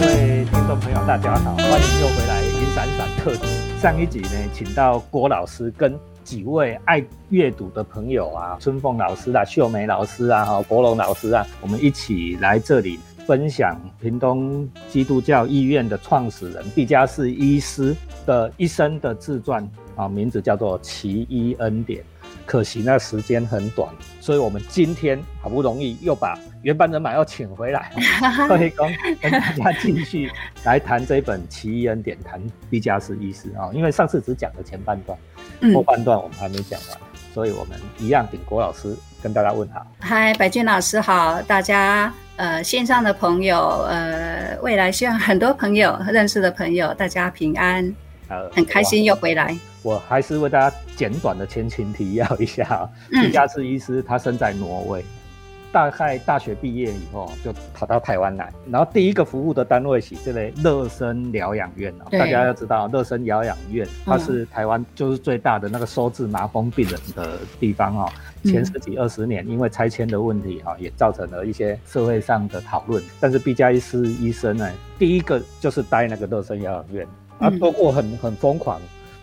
各位听众朋友，大家好，欢迎又回来《云闪闪特辑》。上一集呢，请到郭老师跟几位爱阅读的朋友啊，春凤老师啊、秀梅老师啊、哈国龙老师啊，我们一起来这里分享屏东基督教医院的创始人毕加士医师的一生的自传啊，名字叫做《奇医恩典》。可惜那时间很短，所以我们今天好不容易又把原班人马要请回来，所以跟跟大家继续来谈这本《奇异恩典》，谈毕加斯医师啊。因为上次只讲了前半段，后半段我们还没讲完，所以我们一样请郭老师跟大家问好。嗨，白俊老师好，大家呃线上的朋友呃未来希望很多朋友认识的朋友大家平安，呃很开心又回来。我还是为大家简短的前情提要一下，毕加斯医师他生在挪威，大概大学毕业以后就跑到台湾来，然后第一个服务的单位是这类乐生疗养院哦。大家要知道，乐生疗养院它是台湾就是最大的那个收治麻风病人的地方哦。前十几二十年，因为拆迁的问题哈，也造成了一些社会上的讨论。但是毕加斯医生呢，第一个就是待那个乐生疗养院，啊，不过很很疯狂。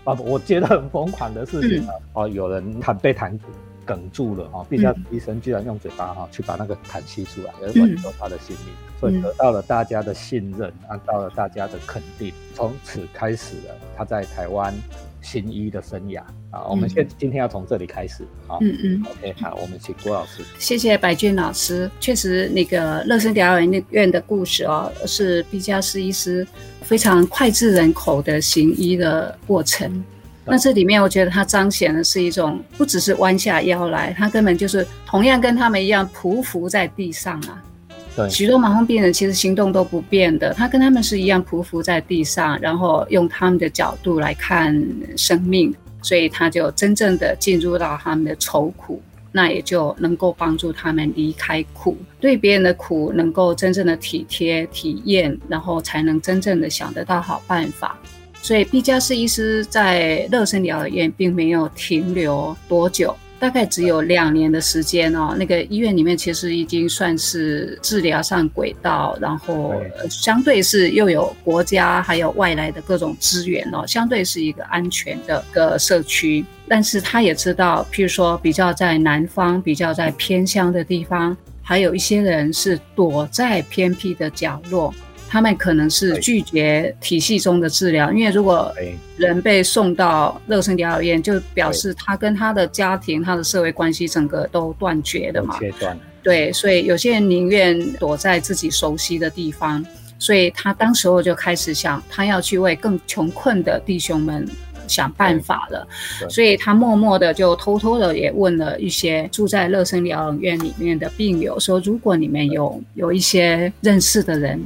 啊，我觉得很疯狂的事情啊！哦，有人弹被痰哽住了哈，毕加医生居然用嘴巴哈去把那个痰吸出来，而挽救他的性命，所以得到了大家的信任，得到了大家的肯定，从此开始了他在台湾行医的生涯。啊！我们现今天要从这里开始。啊，嗯嗯，OK，好，我们请郭老师，谢谢白俊老师，确实那个乐生疗养院的故事哦，是毕加斯医师。非常脍炙人口的行医的过程，那这里面我觉得它彰显的是一种不只是弯下腰来，他根本就是同样跟他们一样匍匐在地上啊。许多麻风病人其实行动都不便的，他跟他们是一样匍匐在地上，然后用他们的角度来看生命，所以他就真正的进入到他们的愁苦。那也就能够帮助他们离开苦，对别人的苦能够真正的体贴体验，然后才能真正的想得到好办法。所以毕加斯医师在乐生疗养院并没有停留多久。大概只有两年的时间哦，那个医院里面其实已经算是治疗上轨道，然后相对是又有国家还有外来的各种资源哦，相对是一个安全的个社区。但是他也知道，譬如说比较在南方、比较在偏乡的地方，还有一些人是躲在偏僻的角落。他们可能是拒绝体系中的治疗，因为如果人被送到乐生疗养院，就表示他跟他的家庭、他的社会关系整个都断绝的嘛。切断。对，所以有些人宁愿躲在自己熟悉的地方，所以他当时候就开始想，他要去为更穷困的弟兄们想办法了。所以他默默的就偷偷的也问了一些住在乐生疗养院里面的病友，说如果你们有有一些认识的人。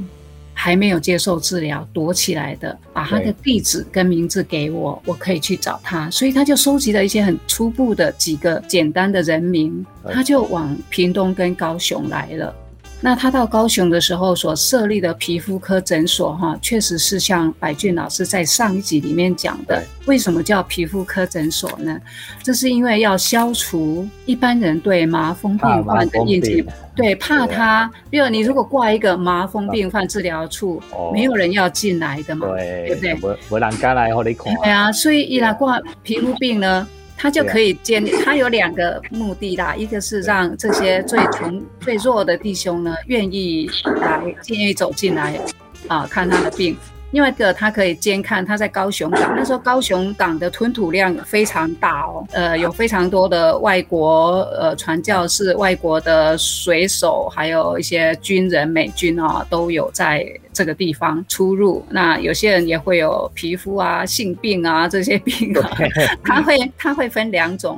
还没有接受治疗躲起来的，把他的地址跟名字给我，我可以去找他。所以他就收集了一些很初步的几个简单的人名，他就往屏东跟高雄来了。那他到高雄的时候所设立的皮肤科诊所，哈，确实是像白俊老师在上一集里面讲的，为什么叫皮肤科诊所呢？这是因为要消除一般人对麻风病患的印象，对，怕他，比如你如果挂一个麻风病患治疗处，没有人要进来的嘛，对不对？没人敢来和你看。对啊，所以一来挂皮肤病呢。他就可以建立，他有两个目的啦，一个是让这些最穷、最弱的弟兄呢，愿意来，愿意走进来，啊，看他的病。另外一个，他可以监看他在高雄港，那时候高雄港的吞吐量非常大哦，呃，有非常多的外国呃传教士、外国的水手，还有一些军人、美军啊，都有在这个地方出入。那有些人也会有皮肤啊、性病啊这些病啊，他会他会分两种，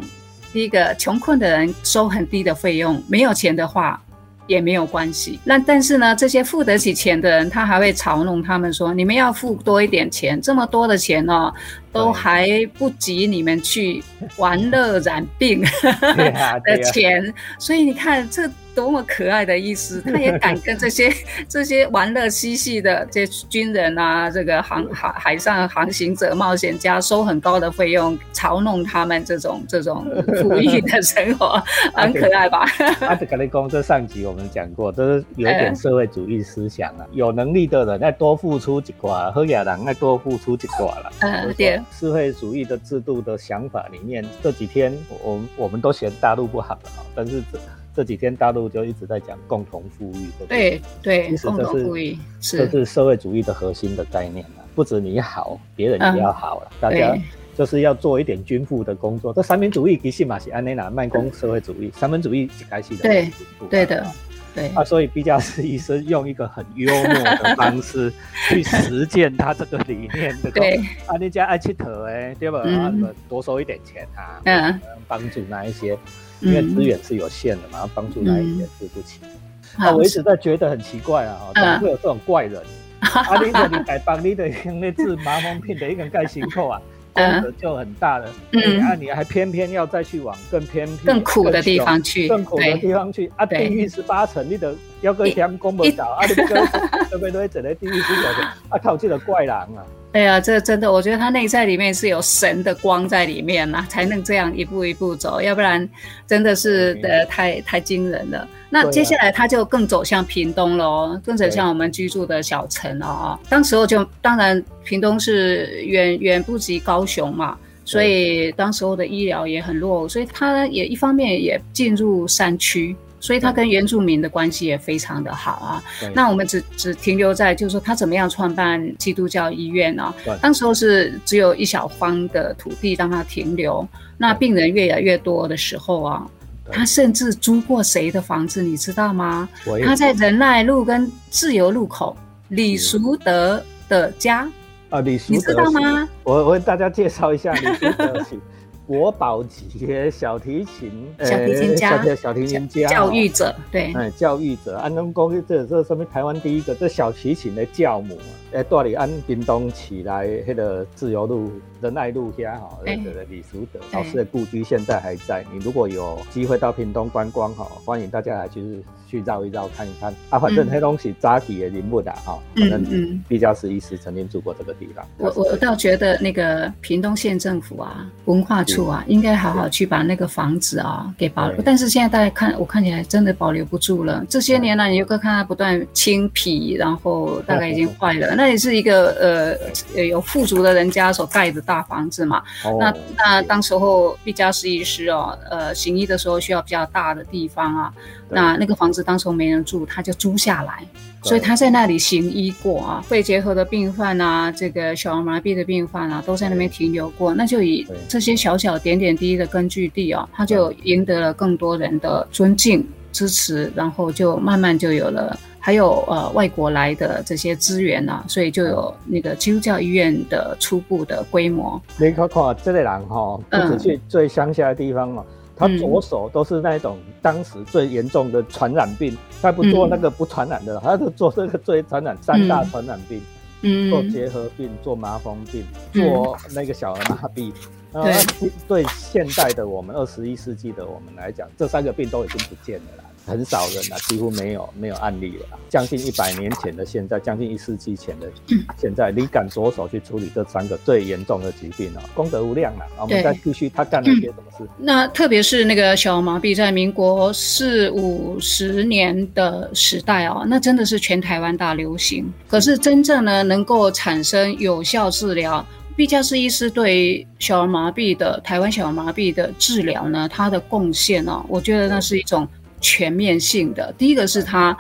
第一个穷困的人收很低的费用，没有钱的话。也没有关系。那但是呢，这些付得起钱的人，他还会嘲弄他们说：“你们要付多一点钱，这么多的钱呢，都还不及你们去玩乐染病 的钱，所以你看这。多么可爱的意思，他也敢跟这些这些玩乐嬉戏的这军人啊，这个航海海上航行者、冒险家收很高的费用，嘲弄他们这种这种富裕的生活，很可爱吧？阿德格雷公，这上集我们讲过，都是有点社会主义思想啊。有能力的人要多付出几挂，喝雅人要多付出几挂了。嗯，对。社会主义的制度的想法里面，这几天我我们都嫌大陆不好了但是这。这几天大陆就一直在讲共同富裕的，对对，共同富裕是这是社会主义的核心的概念了。不止你好，别人也要好了，大家就是要做一点均富的工作。这三民主义其实嘛是安内娜慢工社会主义，三民主义是开始的，对对的，对啊，所以毕加斯医生用一个很幽默的 方式去实践他这个理念，对啊，你家爱吃特哎，对吧？啊，多收一点钱啊，嗯，帮助那一些。因为资源是有限的嘛，帮助那一些付不起。啊，我一直在觉得很奇怪啊，怎么会有这种怪人？啊，你说你改帮你的用那治麻风病的一个盖辛苦啊，功德就很大了。嗯，啊，你还偏偏要再去往更偏僻、更苦的地方去，更苦的地方去啊！地狱十八层，你得要跟天公不着啊！你不跟特别都整在地狱十九层啊！靠，这个怪人啊！哎呀，这真的，我觉得他内在里面是有神的光在里面呐，才能这样一步一步走，要不然真的是呃太太惊人了。那接下来他就更走向屏东了哦，更走向我们居住的小城了啊。当时候就当然屏东是远远不及高雄嘛，所以当时候的医疗也很弱，所以他也一方面也进入山区。所以他跟原住民的关系也非常的好啊。那我们只只停留在，就是说他怎么样创办基督教医院呢？当时候是只有一小方的土地让他停留。那病人越来越多的时候啊，他甚至租过谁的房子，你知道吗？他在仁爱路跟自由路口李淑德的家啊，李淑德，你知道吗？我我为大家介绍一下李淑德。国宝级小提琴，小提琴家，小提琴家，教育者，对，哎，教育者，安东公这这说明台湾第一个这小提琴的教母，哎，带你安屏东起来，迄个自由路。仁爱路家哈，那个李淑德老师的故居现在还在。你如果有机会到屏东观光哈，欢迎大家来就是去绕一绕看一看。啊，反正黑东西扎底的林木的哈，反正毕加斯医师曾经住过这个地方。我我倒觉得那个屏东县政府啊，文化处啊，应该好好去把那个房子啊给保留。但是现在大家看，我看起来真的保留不住了。这些年来，你又可看它不断清皮，然后大概已经坏了。那也是一个呃有富足的人家所盖的。大房子嘛，那那当时候毕加斯医师哦，呃，行医的时候需要比较大的地方啊，那那个房子当时候没人住，他就租下来，所以他在那里行医过啊，肺结核的病患啊，这个小儿麻痹的病患啊，都在那边停留过，那就以这些小小点点滴滴的根据地啊，他就赢得了更多人的尊敬支持，然后就慢慢就有了。还有呃外国来的这些资源呢，所以就有那个基督教医院的初步的规模。你看看这个人哈，不止去最乡下的地方嘛，他左手都是那种当时最严重的传染病，他不做那个不传染的，他是做这个最传染三大传染病，嗯，做结核病，做麻风病，做那个小儿麻痹。对，对现代的我们二十一世纪的我们来讲，这三个病都已经不见了啦。很少人了，几乎没有没有案例了。将近一百年前的现在，将近一世纪前的现在，你敢着手去处理这三个最严重的疾病啊？功德无量啊！我们再继续，他干了些什么事？那特别是那个小儿麻痹，在民国四五十年的时代啊，那真的是全台湾大流行。可是真正呢，能够产生有效治疗，毕加斯医师对小儿麻痹的台湾小儿麻痹的治疗呢，他的贡献呢，我觉得那是一种。全面性的，第一个是他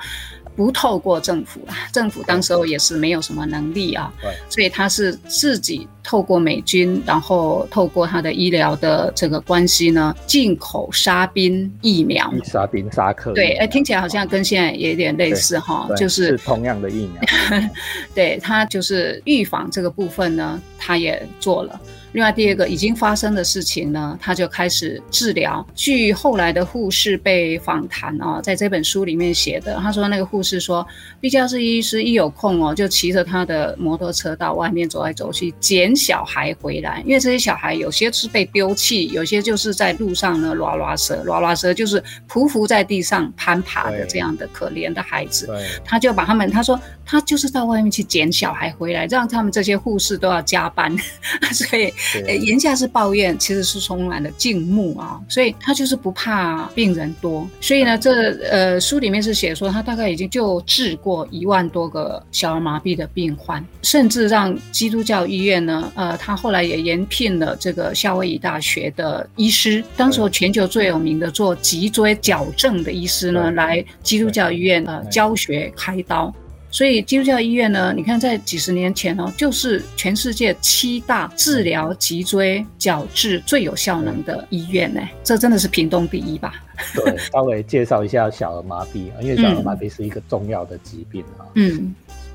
不透过政府啦，政府当时候也是没有什么能力啊，对，所以他是自己透过美军，然后透过他的医疗的这个关系呢，进口沙宾疫苗，沙宾沙克，对，哎，听起来好像跟现在也有点类似哈，就是同样的疫苗，对他就是预防这个部分呢，他也做了。另外第二个已经发生的事情呢，他就开始治疗。据后来的护士被访谈啊，在这本书里面写的，他说那个护士说，毕加斯医师一有空哦，就骑着他的摩托车到外面走来走去捡小孩回来，因为这些小孩有些是被丢弃，有些就是在路上呢拉拉蛇，拉拉蛇就是匍匐在地上攀爬的这样的可怜的孩子，他就把他们，他说他就是到外面去捡小孩回来，让他们这些护士都要加班，所以。呃，言下是抱怨，其实是充满了敬慕啊，所以他就是不怕病人多，所以呢，这呃书里面是写说他大概已经就治过一万多个小儿麻痹的病患，甚至让基督教医院呢，呃，他后来也延聘了这个夏威夷大学的医师，当时全球最有名的做脊椎矫正的医师呢，来基督教医院呃教学开刀。所以基督教医院呢，你看在几十年前哦，就是全世界七大治疗脊椎矫治最有效能的医院呢，这真的是屏东第一吧？对，稍微介绍一下小儿麻痹，因为小儿麻痹是一个重要的疾病啊。嗯。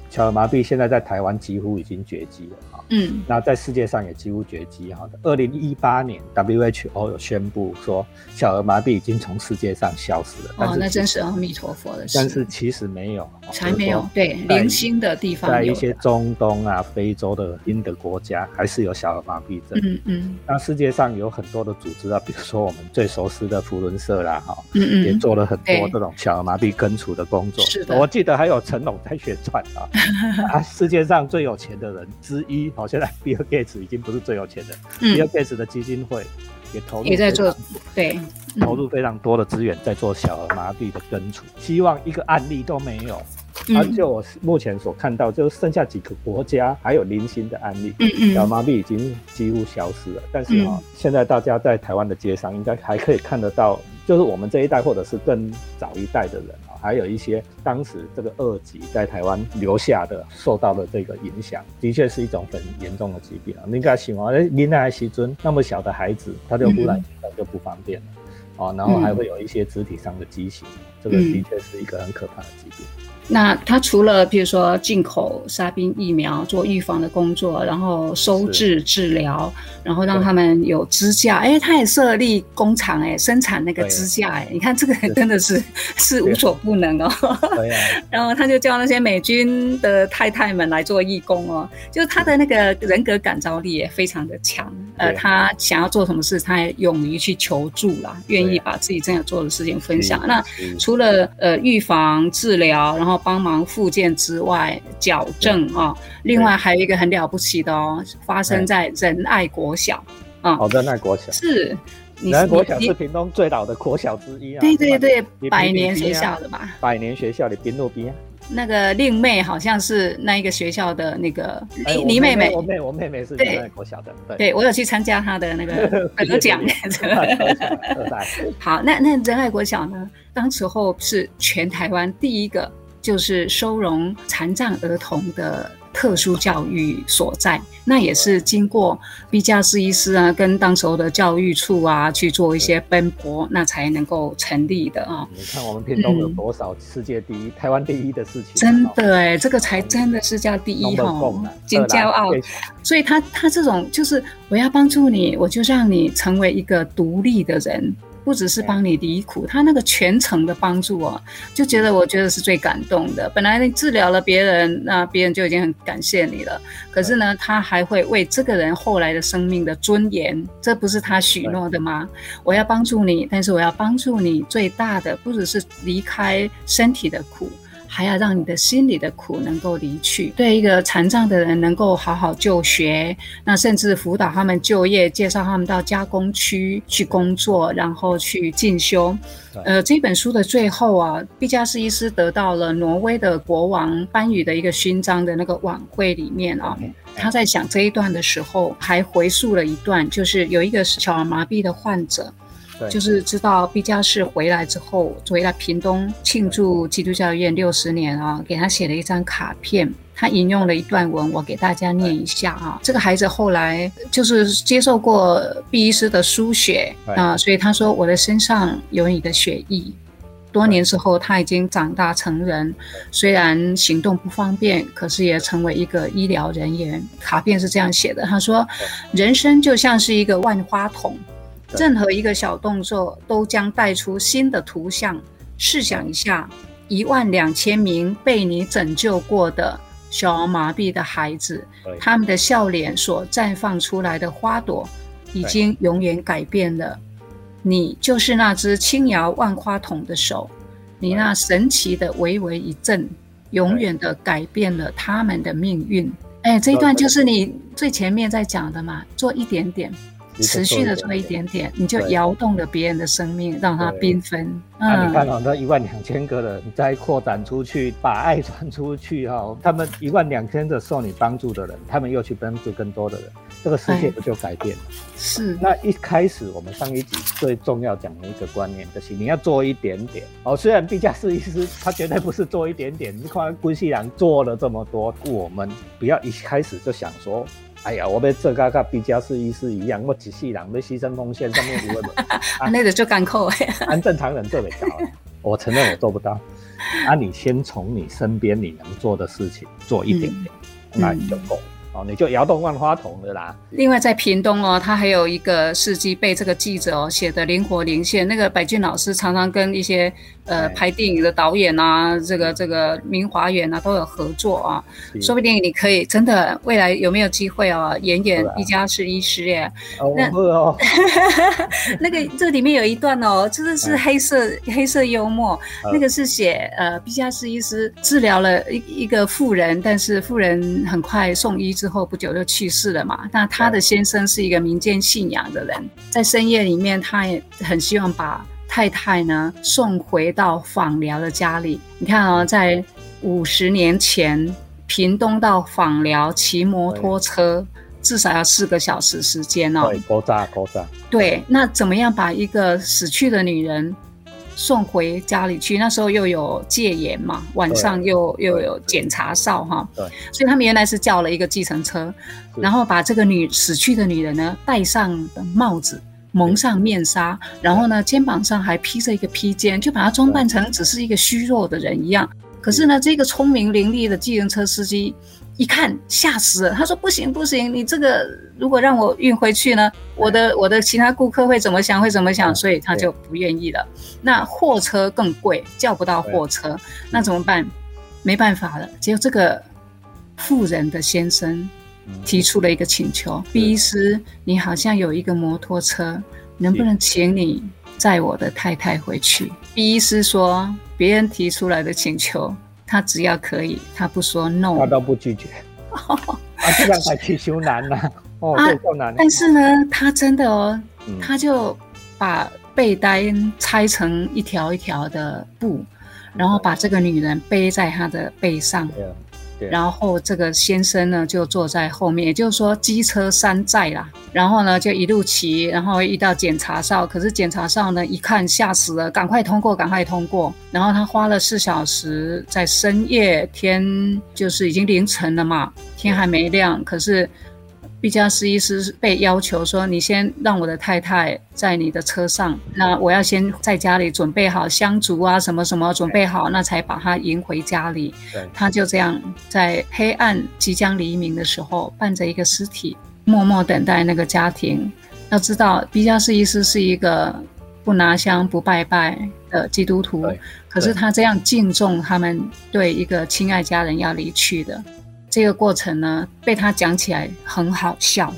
小儿麻痹现在在台湾几乎已经绝迹了哈，嗯，那在世界上也几乎绝迹哈。二零一八年 WHO 有宣布说小儿麻痹已经从世界上消失了。哦，那真是阿弥陀佛的事。但是其实没有，才没有。对，零星的地方，在一些中东啊、非洲的新的国家，还是有小儿麻痹症。嗯嗯。那世界上有很多的组织啊，比如说我们最熟悉的福伦社啦，哈，嗯嗯，也做了很多这种小儿麻痹根除的工作。是的。我记得还有成龙在宣传啊。啊，世界上最有钱的人之一，好，现在 Bill Gates 已经不是最有钱的，，Bill Gates 的基金会也投入也在做，对，投入非常多的资源在做小儿麻痹的根除，希望一个案例都没有。而就我目前所看到，就剩下几个国家还有零星的案例，小儿麻痹已经几乎消失了。但是啊，现在大家在台湾的街上应该还可以看得到，就是我们这一代或者是更早一代的人啊。还有一些当时这个二级在台湾留下的受到的这个影响，的确是一种很严重的疾病啊。你看，喜欢哎，林奈西尊那么小的孩子，他就忽然就不方便了啊，然后还会有一些肢体上的畸形，这个的确是一个很可怕的疾病。那他除了比如说进口沙宾疫苗做预防的工作，然后收治治疗，然后让他们有支架，哎，他也设立工厂，哎，生产那个支架，哎，你看这个真的是 是无所不能哦。然后他就叫那些美军的太太们来做义工哦，就是他的那个人格感召力也非常的强，呃，他想要做什么事，他也勇于去求助啦，愿意把自己正在做的事情分享。那除了呃预防治疗，然后帮忙复健之外，矫正啊，另外还有一个很了不起的哦，发生在仁爱国小啊。好仁爱国小是仁爱国小是屏东最老的国小之一啊。对对对，百年学校的吧？百年学校的滨路边。那个令妹好像是那一个学校的那个你你妹妹，我妹我妹妹是仁爱国小的。对，我有去参加她的那个 得奖。好，那那仁爱国小呢？当时候是全台湾第一个。就是收容残障儿童的特殊教育所在，那也是经过毕加斯医师啊，跟当时候的教育处啊去做一些奔波，那才能够成立的啊。你看我们屏东有多少世界第一、台湾第一的事情？真的哎，这个才真的是叫第一哈，真骄傲。所以他他这种就是我要帮助你，我就让你成为一个独立的人。不只是帮你离苦，他那个全程的帮助哦，就觉得我觉得是最感动的。本来你治疗了别人，那别人就已经很感谢你了。可是呢，他还会为这个人后来的生命的尊严，这不是他许诺的吗？我要帮助你，但是我要帮助你最大的，不只是离开身体的苦。还要让你的心里的苦能够离去，对一个残障的人能够好好就学，那甚至辅导他们就业，介绍他们到加工区去工作，然后去进修。呃，这本书的最后啊，毕加斯医师得到了挪威的国王颁予的一个勋章的那个晚会里面啊，他在讲这一段的时候，还回溯了一段，就是有一个小儿麻痹的患者。就是知道毕加士回来之后，回来屏东庆祝基督教院六十年啊，给他写了一张卡片，他引用了一段文，我给大家念一下啊。这个孩子后来就是接受过毕医师的输血啊，所以他说我的身上有你的血液，多年之后，他已经长大成人，虽然行动不方便，可是也成为一个医疗人员。卡片是这样写的：他说，人生就像是一个万花筒，任何一个小动作都将带出新的图像。试想一下，一万两千名被你拯救过的小儿麻痹的孩子，他们的笑脸所绽放出来的花朵，已经永远改变了。你就是那只轻摇万花筒的手，你那神奇的微微一震，永远的改变了他们的命运。哎，这一段就是你最前面在讲的嘛，做一点点。持续的做一点点，你就摇动了别人的生命，让它缤纷。那你看哦，那一万两千个人再扩展出去，把爱传出去哈，他们一万两千个受你帮助的人，他们又去帮助更多的人，这个世界不就改变了？是。那一开始我们上一集最重要讲的一个观念就是，你要做一点点哦。虽然毕加斯医师他绝对不是做一点点，你看关西人做了这么多，我们不要一开始就想说。哎呀，我被这个跟毕加斯医师一样，我几世人被牺牲奉献，上面不会 啊，那个就干扣哎，按正常人做得到，我承认我做不到。啊，你先从你身边你能做的事情做一点点，那你就够。哦，你就摇动万花筒的啦。另外，在屏东哦，他还有一个事迹被这个记者哦写的灵活灵现。那个白俊老师常常跟一些呃拍电影的导演啊，这个这个明华园啊都有合作啊。说不定你可以真的未来有没有机会哦，演演一家是医师耶？那哦，那个这里面有一段哦，真的是黑色黑色幽默。那个是写呃，毕加斯医师治疗了一一个妇人，但是妇人很快送医之。之后不久就去世了嘛。那他的先生是一个民间信仰的人，在深夜里面，他也很希望把太太呢送回到访寮的家里。你看哦，在五十年前，屏东到访寮骑摩托车至少要四个小时时间哦。对，爆炸爆炸。对，那怎么样把一个死去的女人？送回家里去，那时候又有戒严嘛，晚上又又有检查哨哈，对，所以他们原来是叫了一个计程车，然后把这个女死去的女人呢戴上帽子，蒙上面纱，然后呢肩膀上还披着一个披肩，就把她装扮成只是一个虚弱的人一样。可是呢，这个聪明伶俐的计程车司机。一看吓死了，他说不行不行，你这个如果让我运回去呢，我的我的其他顾客会怎么想会怎么想，所以他就不愿意了。那货车更贵，叫不到货车，那怎么办？没办法了，只有这个富人的先生提出了一个请求：毕医师，你好像有一个摩托车，能不能请你载我的太太回去？毕医师说，别人提出来的请求。他只要可以，他不说 no，他都不拒绝。啊，这样才去修难呢。哦，够难。但是呢，他真的哦，他就把被单拆成一条一条的布，然后把这个女人背在他的背上。然后这个先生呢就坐在后面，也就是说机车山寨啦。然后呢就一路骑，然后遇到检查哨，可是检查哨呢一看吓死了，赶快通过，赶快通过。然后他花了四小时，在深夜天就是已经凌晨了嘛，天还没亮，可是。毕加斯医师被要求说：“你先让我的太太在你的车上，那我要先在家里准备好香烛啊，什么什么准备好，那才把她迎回家里。”他就这样在黑暗即将黎明的时候，伴着一个尸体，默默等待那个家庭。要知道，毕加斯医师是一个不拿香不拜拜的基督徒，可是他这样敬重他们对一个亲爱家人要离去的。这个过程呢，被他讲起来很好笑。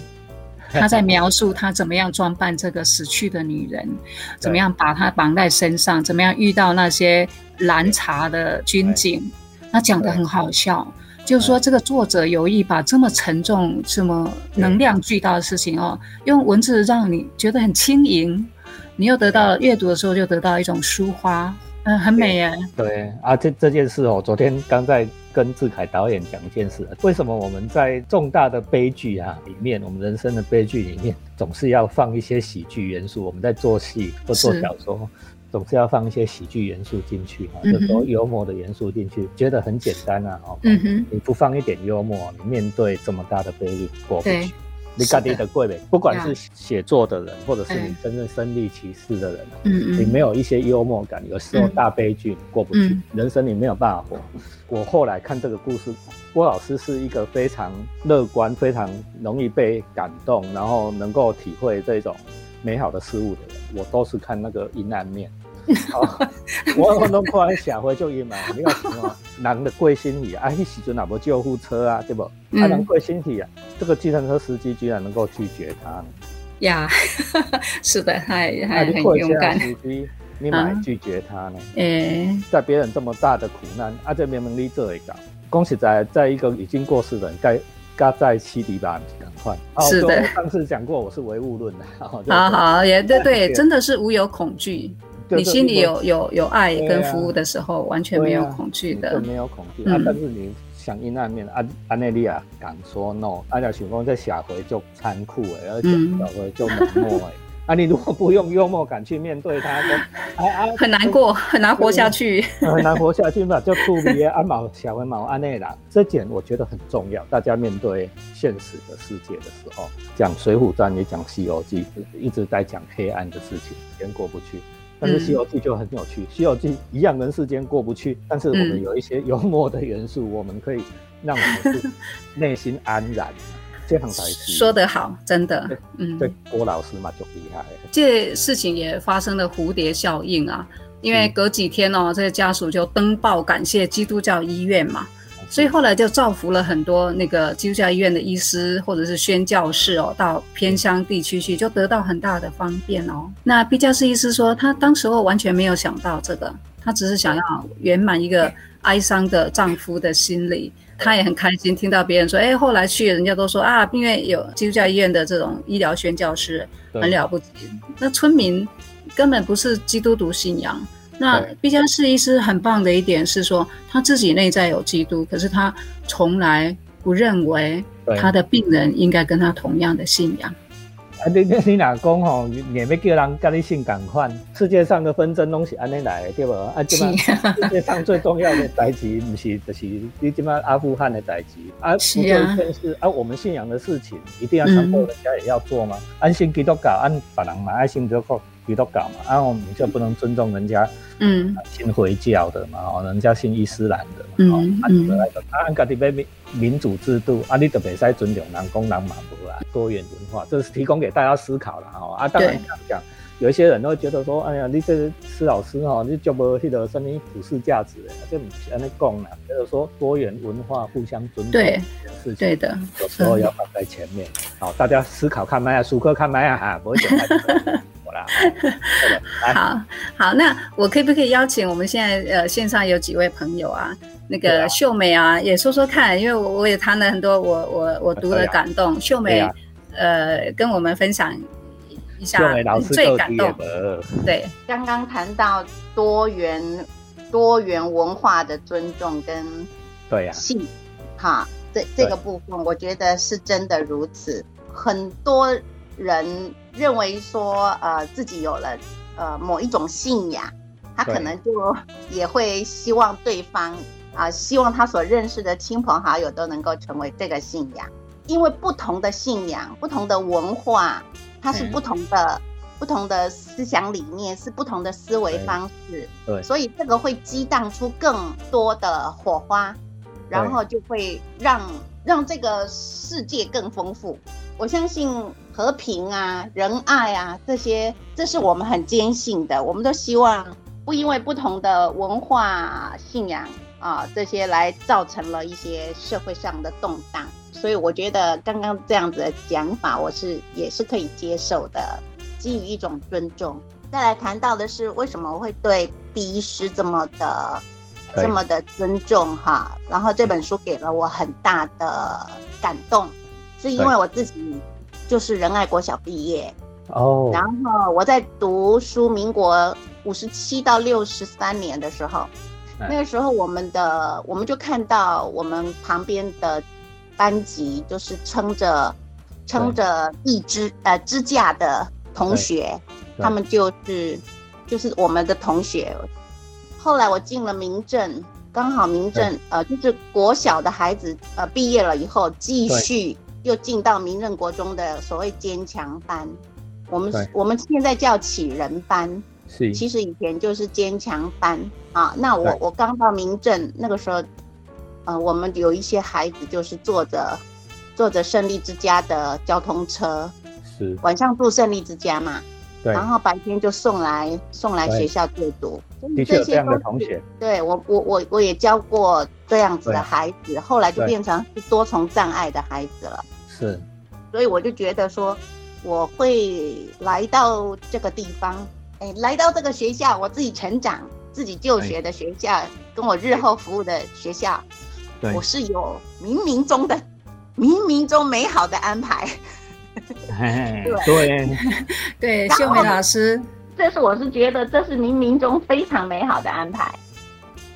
他在描述他怎么样装扮这个死去的女人，怎么样把她绑在身上，怎么样遇到那些拦查的军警。他讲的很好笑，就是说这个作者有意把这么沉重、这么能量巨大的事情哦，用文字让你觉得很轻盈，你又得到阅读的时候就得到一种抒发，嗯，很美耶。对啊，这这件事哦，昨天刚在。跟志凯导演讲一件事：为什么我们在重大的悲剧啊里面，我们人生的悲剧里面，总是要放一些喜剧元素？我们在做戏或做小说，总是要放一些喜剧元素进去啊，就说幽默的元素进去，觉得很简单啊。哦，你不放一点幽默，你面对这么大的悲剧过不去。你家己的贵呗，不管是写作的人，或者是你真正身历其事的人，嗯嗯，你没有一些幽默感，有时候大悲剧过不去，人生你没有办法活。我后来看这个故事，郭老师是一个非常乐观、非常容易被感动，然后能够体会这种美好的事物的人。我都是看那个阴暗面。我我拢看社会就阴嘛，你看什么人的贵心体啊，迄时阵也无救护车啊，对不？啊，人贵心体啊，这个计程车司机居然能够拒绝他。呀，是的，还还很勇敢。你买拒绝他呢？诶，在别人这么大的苦难，啊，这明明你做会到。恭喜在在一个已经过世的人，该该在七底吧，赶快。是的，上次讲过，我是唯物论的。好好，也对对，真的是无有恐惧。你心里有有有爱跟服务的时候，完全没有恐惧的，没有恐惧啊！但是你想阴暗面，安安内利亚敢说 no，阿廖许峰在下回就残酷哎，而且下回就冷漠哎。啊，你如果不用幽默感去面对他，啊啊，很难过，很难活下去，很难活下去嘛。就处理安毛小文毛安内啦，这点我觉得很重要。大家面对现实的世界的时候，讲《水浒传》也讲《西游记》，一直在讲黑暗的事情，先过不去。但是《西游记》就很有趣，《西游记》一样人世间过不去，但是我们有一些幽默的元素，我们可以让我们内心安然。这样才是 说得好，真的。嗯，对，郭老师嘛就厉害。这事情也发生了蝴蝶效应啊，因为隔几天哦，这个家属就登报感谢基督教医院嘛。所以后来就造福了很多那个基督教医院的医师或者是宣教士哦，到偏乡地区去，就得到很大的方便哦。那毕加斯医师说，他当时候完全没有想到这个，他只是想要圆满一个哀伤的丈夫的心理。他也很开心听到别人说，哎，后来去人家都说啊，因为有基督教医院的这种医疗宣教师很了不起。那村民根本不是基督徒信仰。那毕加斯医师很棒的一点是说，他自己内在有基督，可是他从来不认为他的病人应该跟他同样的信仰。啊，你你你哪讲吼？你要叫人跟你信共款？世界上的纷争拢是安尼来的，对不？啊，这嘛 世界上最重要的代志，不是就是你这嘛阿富汗的代志啊？是啊。是啊，我们信仰的事情，一定要强迫人家也要做吗？安信基督教，按别人嘛爱信基督教。基督教嘛，啊，我们就不能尊重人家，嗯，信回教的嘛，哦，人家信伊斯兰的，嗯嗯，啊，按家己要民民主制度，啊，你都袂使尊重人工人嘛，不啊，多元文化，这是提供给大家思考了，哈，啊，当然这样讲。有一些人都会觉得说，哎呀，你这施老师哈，你就无迄个什么普世价值的，这不是安尼讲啦。就是说多元文化互相尊重，对，对的，有时候要放在前面。好，大家思考看麦啊，舒克看麦啊，哈，不会讲太 好好，那我可不可以邀请我们现在呃线上有几位朋友啊？那个秀美啊，也说说看，因为我我也谈了很多，我我我读了感动。秀美，呃，跟我们分享。一下最感动。对，刚刚谈到多元多元文化的尊重跟对呀性，哈，这这个部分我觉得是真的如此。很多人认为说，呃，自己有了呃某一种信仰，他可能就也会希望对方啊，希望他所认识的亲朋好友都能够成为这个信仰，因为不同的信仰，不同的文化。它是不同的，不同的思想理念，是不同的思维方式，对，所以这个会激荡出更多的火花，然后就会让让这个世界更丰富。我相信和平啊、仁爱啊这些，这是我们很坚信的。我们都希望不因为不同的文化信仰啊这些来造成了一些社会上的动荡。所以我觉得刚刚这样子的讲法，我是也是可以接受的，基于一种尊重。再来谈到的是，为什么我会对毕医师这么的、这么的尊重哈？然后这本书给了我很大的感动，是因为我自己就是仁爱国小毕业哦，然后我在读书，民国五十七到六十三年的时候，那个时候我们的我们就看到我们旁边的。班级就是撑着撑着一支呃支架的同学，他们就是就是我们的同学。后来我进了民政，刚好民政呃就是国小的孩子呃毕业了以后继续又进到民任国中的所谓坚强班，我们对。我们现在叫启人班，是。其实以前就是坚强班。啊。那我我刚到民政那个时候，呃，我们有一些孩子就是坐着坐着胜利之家的交通车，是，晚上住胜利之家嘛，对，然后白天就送来送来对学校就读。的确有这样的都同学，对我我我我也教过这样子的孩子，后来就对变成是多重障碍的孩子了。是。所以我就觉得说，我会来到这个地方，哎，来到这个学校，我自己成长、自己就学的学校，跟我日后服务的学校，我是有冥冥中的、冥冥中美好的安排。嘿对。对，对，秀美老师，这是我是觉得这是冥冥中非常美好的安排。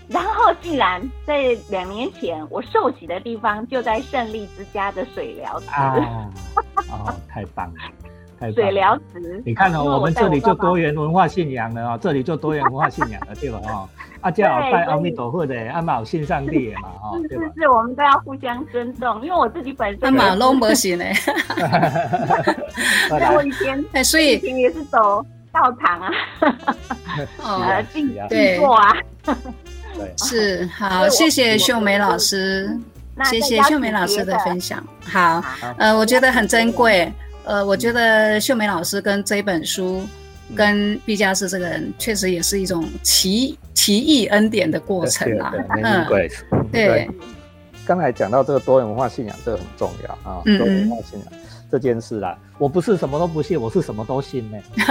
然后，竟然在两年前，我受洗的地方就在胜利之家的水疗池，啊，太棒了水疗池。你看哦，我们这里就多元文化信仰了哦，这里就多元文化信仰了，对吧？哦，啊，这样有拜阿弥陀佛的，啊嘛有信上帝的嘛，哦，对吧是是？是，我们都要互相尊重，因为我自己本身也是马龙不行呢。后对，我来以前哎，所以也是走道场啊，哦，呃，静静坐啊。对，是好，谢谢秀梅老师，谢谢秀梅老师的分享。好，好呃，我觉得很珍贵。呃，我觉得秀梅老师跟这本书，嗯跟毕加斯这个人，确实也是一种奇奇异恩典的过程啊对。对刚才讲到这个多元文化信仰，这个很重要啊，嗯嗯多元文化信仰这件事啦，我不是什么都不信，我是什么都信呢。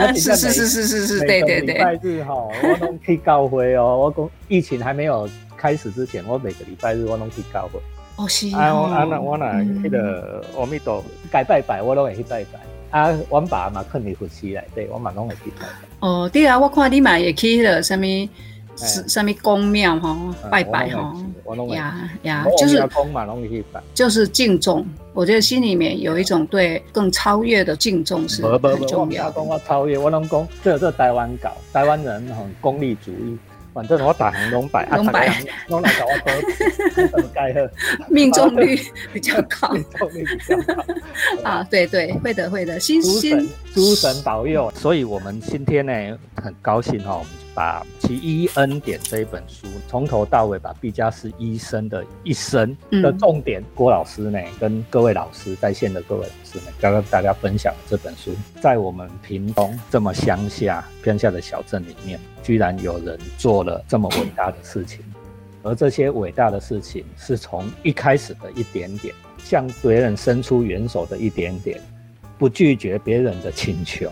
我是是是是是是，对对每个礼拜，日哈，我都去教会哦。我讲疫情还没有开始之前，我每个礼拜日我都去教会。哦是啊，我哦啊那我那嗯迄个阿弥陀该拜拜，我拢会去拜拜。啊，阮爸嘛肯定佛寺内底，我嘛拢会去拜拜。哦，对啊，我看你嘛也去了什么哎什么宫庙哈，嗯拜拜哈，我拢会去。呀呀，就是公嘛拢会去拜。就是敬重，我觉得心里面有一种对更超越的敬重是很重要的唔敢讲。我超越，我拢讲这这台湾搞，台湾人很功利主义。反正我打红龙摆，啊，拢摆大家拢来搞我多，怎么盖好？命中率比较高命中率比较高。啊，对对，会的会的，心心诸神保佑，所以我们今天呢很高兴哈、把《其一恩典》这一本书从头到尾把毕加斯医生的一生的嗯重点，郭老师呢跟各位老师在线的各位老师呢，刚刚大家分享这本书，在我们屏东这么乡下偏下的小镇里面，居然有人做了这么伟大的事情。而这些伟大的事情，是从一开始的一点点，向别人伸出援手的一点点，不拒绝别人的请求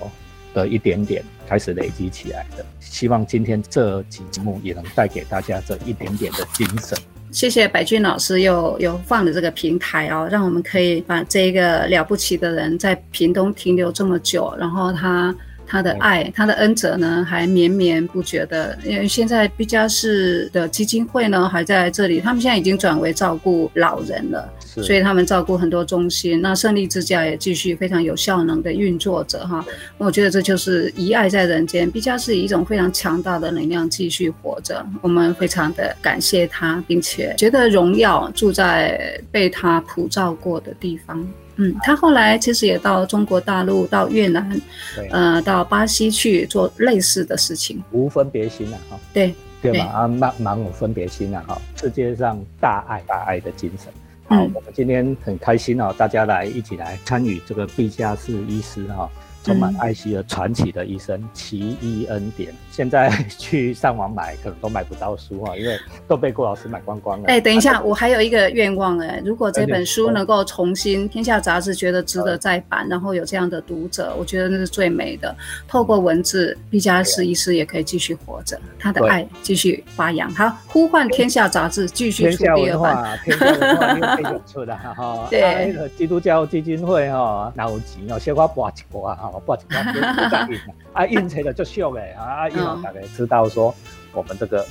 的一点点，开始累积起来的。希望今天这节目也能带给大家这一点点的精神。谢谢白俊老师又有放的这个平台哦，让我们可以把这个了不起的人在屏东停留这么久，然后他他的爱，他的恩泽呢还绵绵不绝的。因为现在毕加士的基金会呢还在这里，他们现在已经转为照顾老人了。所以他们照顾很多中心，那胜利之家也继续非常有效能的运作着哈。我觉得这就是遗爱在人间，毕加是以一种非常强大的能量继续活着。我们非常的感谢他，并且觉得荣耀住在被他普照过的地方。嗯，他后来其实也到中国大陆、到越南，对，呃，到巴西去做类似的事情。无分别心啊，哈，对，对对吧？啊，盲盲有分别心啊，哈，世界上大爱大爱的精神。好，嗯我们今天很开心哦，大家来一起来参与这个毕加斯医师哈、充满嗯爱惜的传奇的医生奇医恩典。现在去上网买可能都买不到书哈、因为都被郭老师买光光了。哎，等一下，啊我还有一个愿望哎，如果这本书哎能够重新，天下杂志觉得值得再版，然后有这样的读者，我觉得那是最美的。透过文字，毕加斯医师也可以继续活着，他的对爱继续发扬。好，呼唤天下杂志继续天下出第二版。文化，天下文化又可以出啦哈。对基督教基金会哈，哪有钱哦，小花拨一拨啊，哈，拨一拨就就在印啊，印出来就俗的啊，啊，印让大家知道说我们这个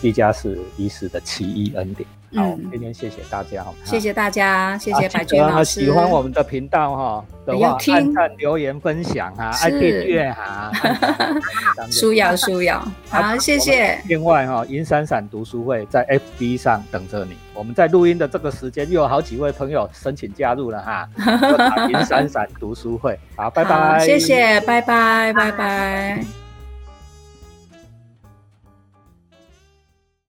毕加士医师的奇异恩典。好，今天谢谢大家哈，谢谢大家，谢谢白娟老师。喜欢我们的频道哈的话，按赞、留言、分享哈，爱订阅 哈。舒瑶，舒瑶，好，谢谢。另外哈，银闪闪读书会在 FB 上等着你。我们在录音的这个时间，又有好几位朋友申请加入了哈。银闪闪读书会，好，拜拜。谢谢，拜拜，拜拜。